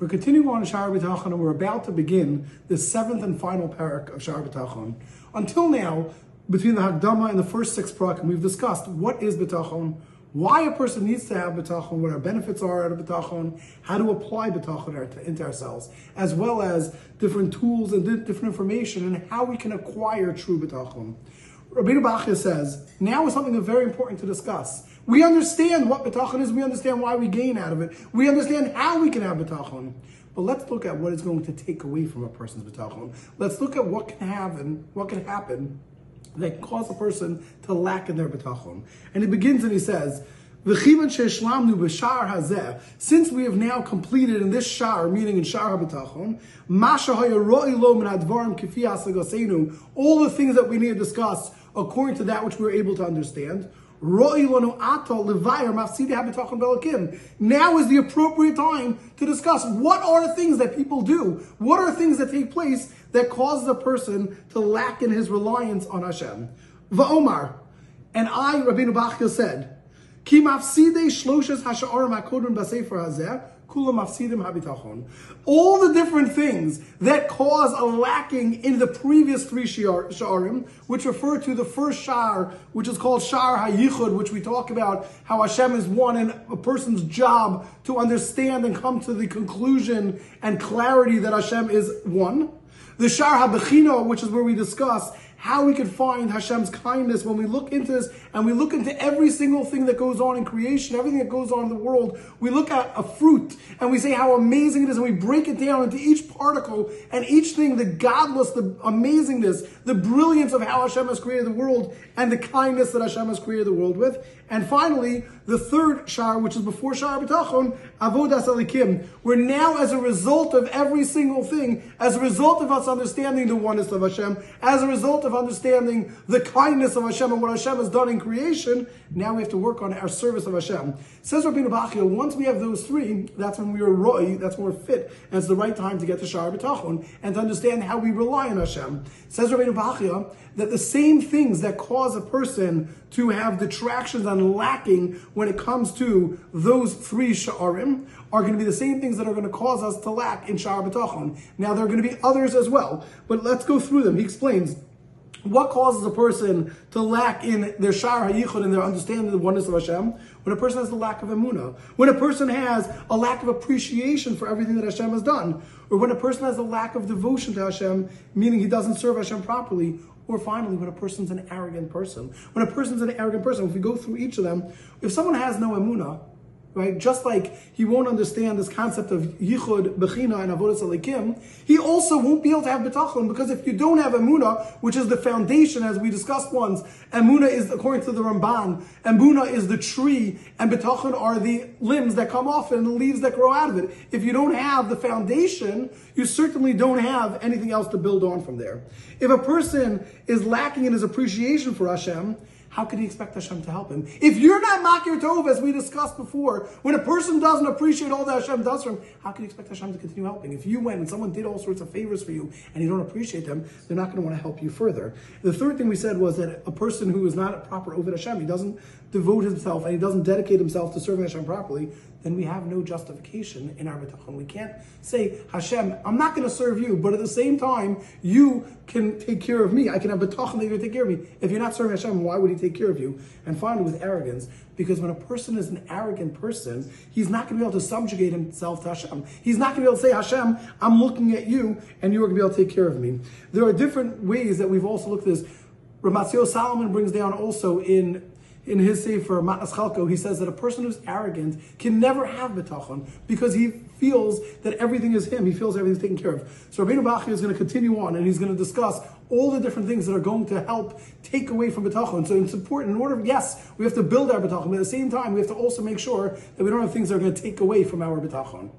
We're continuing on Shar B'tachon and we're about to begin the seventh and final parak of Shar B'tachon. Until now, between the Hagdama and the first six parakim, we've discussed what is B'tachon, why a person needs to have B'tachon, what our benefits are out of B'tachon, how to apply B'tachon into ourselves, as well as different tools and different information and how we can acquire true B'tachon. Rabbeinu Bachya says, now is something very important to discuss. We understand what bitachon is, we understand why we gain out of it, we understand how we can have bitachon. But let's look at what is going to take away from a person's bitachon. Let's look at what can happen, what can happen that cause a person to lack in their bitachon. And he begins and he says, since we have now completed in this shar, meaning in shar habitachon, all the things that we need to discuss according to that which we are able to understand. Now is the appropriate time to discuss what are the things that people do, what are things that take place that cause the person to lack in his reliance on Hashem. Va'omar, and I, Rabbeinu Bachya said, All the different things that cause a lacking in the previous three sharim, which refer to the first shar, which is called shar hayichud, which we talk about how Hashem is one and a person's job to understand and come to the conclusion and clarity that Hashem is one. The shar habechino, which is where we discuss how we can find Hashem's kindness when we look into this and we look into every single thing that goes on in creation, everything that goes on in the world. We look at a fruit and we say how amazing it is and we break it down into each particle and each thing, the gadlus, the amazingness, the brilliance of how Hashem has created the world and the kindness that Hashem has created the world with. And finally, the third shar, which is before shar b'tachon, avodas Elokim, where now as a result of every single thing, as a result of us understanding the oneness of Hashem, as a result of understanding the kindness of Hashem and what Hashem has done in creation, now we have to work on our service of Hashem. Says Rabbeinu Bachya, once we have those three, that's when we are roi, that's when we're fit, and it's the right time to get to Shar B'tachon, and to understand how we rely on Hashem. Says Rabbeinu Bachya, that the same things that cause a person to have detractions and lacking when it comes to those three sha'arim are going to be the same things that are going to cause us to lack in Sha'ar B'tachon. Now, there are going to be others as well, but let's go through them. He explains what causes a person to lack in their shar hayichud and their understanding of the oneness of Hashem? When a person has a lack of emunah, when a person has a lack of appreciation for everything that Hashem has done, or when a person has a lack of devotion to Hashem, meaning he doesn't serve Hashem properly, or finally, when a person's an arrogant person. When a person's an arrogant person, if we go through each of them, if someone has no emunah, right? Just like he won't understand this concept of yichud, bechina, and avodas Elokim, he also won't be able to have betachon because if you don't have emuna, which is the foundation, as we discussed once, emuna is according to the Ramban, emuna is the tree, and betachon are the limbs that come off it and the leaves that grow out of it. If you don't have the foundation, you certainly don't have anything else to build on from there. If a person is lacking in his appreciation for Hashem, how could he expect Hashem to help him? If you're not Makir Tov, as we discussed before, when a person doesn't appreciate all that Hashem does for him, how can you expect Hashem to continue helping? If you went and someone did all sorts of favors for you and you don't appreciate them, they're not going to want to help you further. The third thing we said was that a person who is not a proper Ovid Hashem, he doesn't devote himself and he doesn't dedicate himself to serving Hashem properly, then we have no justification in our bitachon. We can't say, Hashem, I'm not going to serve you, but at the same time, you can take care of me. I can have bitachon that to take care of me. If you're not serving Hashem, why would he take care of you? And finally, with arrogance, because when a person is an arrogant person, he's not going to be able to subjugate himself to Hashem. He's not going to be able to say, Hashem, I'm looking at you, and you're going to be able to take care of me. There are different ways that we've also looked at this. Rav Matisyahu Salomon brings down also in in his sefer Matnas Chelko, he says that a person who's arrogant can never have bitachon because he feels that everything is him. He feels everything's taken care of. So Rabbeinu Bachya is going to continue on and he's going to discuss all the different things that are going to help take away from bitachon. So it's important. In order, yes, we have to build our bitachon, but at the same time, we have to also make sure that we don't have things that are going to take away from our bitachon.